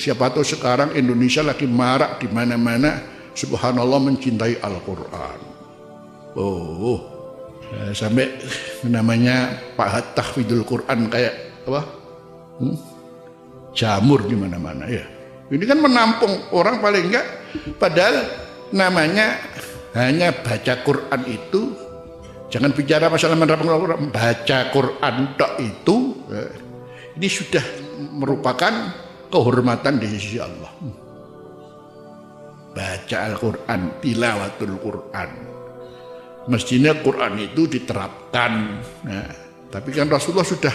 Siapa tahu sekarang Indonesia lagi marak di mana-mana subhanallah mencintai Al-Qur'an. Oh, eh, sampai namanya Pak Tahfidul Quran kayak apa? Hmm? Jamur di mana-mana ya. Ini kan menampung orang paling enggak padahal namanya hanya baca Quran itu jangan bicara masalah menerapkan Quran baca Quran itu eh, ini sudah merupakan kehormatan di sisi Allah baca Al-Quran tilawatul Quran mestinya Quran itu diterapkan nah, tapi kan Rasulullah sudah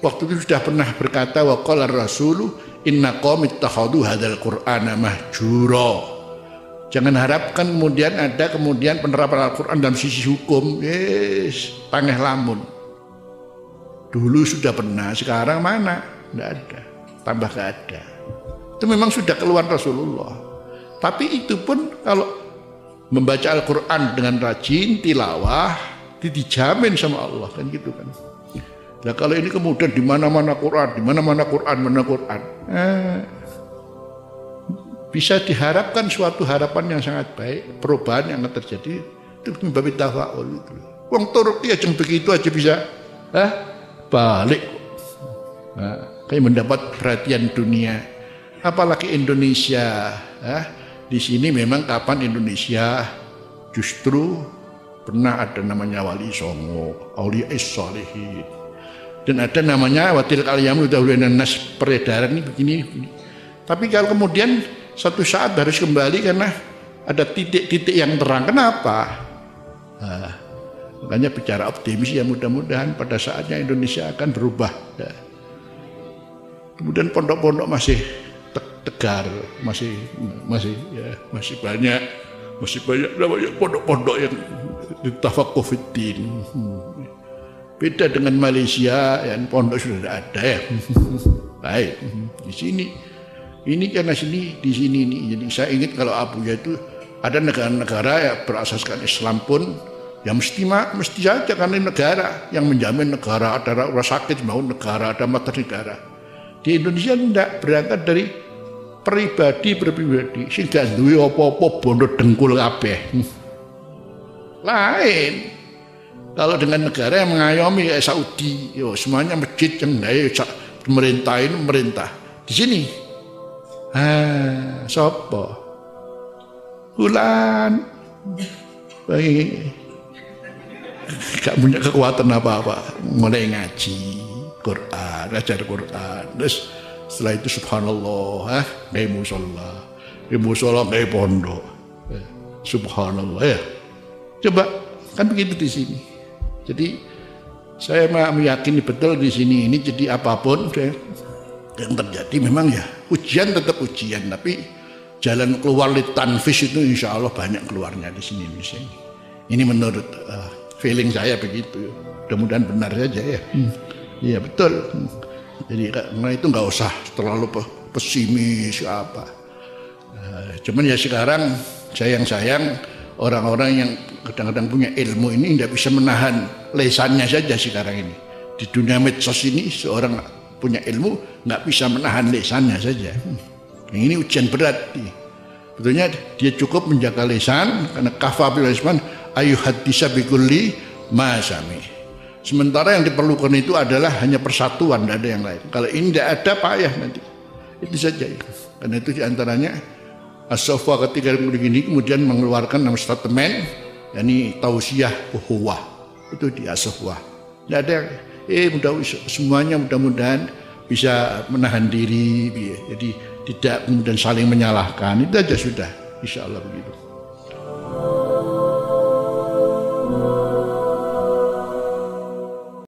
waktu itu sudah pernah berkata wa qala rasulu inna qawmi ittakhadu hadzal qur'ana mahjura Jangan harapkan kemudian ada kemudian penerapan Al-Quran dalam sisi hukum. Yes, tangeh lamun. Dulu sudah pernah, sekarang mana? Tidak ada. Tambah gak ada. Itu memang sudah keluar Rasulullah. Tapi itu pun kalau membaca Al-Quran dengan rajin, tilawah, dijamin sama Allah kan gitu kan. Nah kalau ini kemudian di mana-mana Quran, di mana-mana Quran, mana Quran. Eh, bisa diharapkan suatu harapan yang sangat baik, perubahan yang akan terjadi itu membabi tafaul itu. Wong Turki aja begitu aja bisa ah, balik. Nah, kayak mendapat perhatian dunia. Apalagi Indonesia. Ah, di sini memang kapan Indonesia justru pernah ada namanya wali songo, aulia salihin. Dan ada namanya watil kaliyamu dahulu nas peredaran ini begini, begini. Tapi kalau kemudian satu saat harus kembali karena ada titik-titik yang terang. Kenapa? Nah, makanya bicara optimis ya mudah-mudahan pada saatnya Indonesia akan berubah. Ya. Kemudian pondok-pondok masih tegar, masih masih ya masih banyak masih banyak namanya pondok-pondok yang ditafakufitin. Beda dengan Malaysia yang pondok sudah ada ya. Baik, di sini ini karena sini di sini ini. Jadi saya ingat kalau Abu ya itu ada negara-negara yang berasaskan Islam pun ya mesti mesti saja karena negara yang menjamin negara ada orang sakit mau negara ada mata negara. Di Indonesia tidak berangkat dari pribadi berpribadi sehingga duwe apa-apa bondo dengkul kabeh. Lain. Kalau dengan negara yang mengayomi kayak Saudi, yo semuanya masjid yang pemerintah ini pemerintah. Di sini Ah, sapa? Bulan. Bagi gak punya kekuatan apa-apa, mulai ngaji Quran, ajar Quran. Terus setelah itu subhanallah, ah, kayak musola, kayak musola, kayak pondok. Eh, subhanallah ya. Coba kan begitu di sini. Jadi saya meyakini betul di sini ini jadi apa pun yang terjadi memang ya ujian tetap ujian tapi jalan keluar di tanfis itu insya Allah banyak keluarnya di sini di sini ini menurut uh, feeling saya begitu mudah-mudahan benar saja ya hmm. Iya hmm. betul jadi karena itu nggak usah terlalu pesimis apa uh, cuman ya sekarang sayang-sayang orang-orang yang kadang-kadang punya ilmu ini tidak bisa menahan lesannya saja sekarang ini di dunia medsos ini seorang punya ilmu nggak bisa menahan lesannya saja. Yang ini ujian berat. Betulnya dia cukup menjaga lesan karena kafa bil ayu hadisa bikulli masami. Sementara yang diperlukan itu adalah hanya persatuan, tidak ada yang lain. Kalau ini tidak ada payah nanti. Itu saja. Karena itu di antaranya As-Sofa ketika begini kemudian mengeluarkan nama statement yakni tausiah uhuwah itu di As-Sofa. Tidak ada eh mudah semuanya mudah-mudahan bisa menahan diri jadi tidak kemudian saling menyalahkan itu aja sudah insya Allah begitu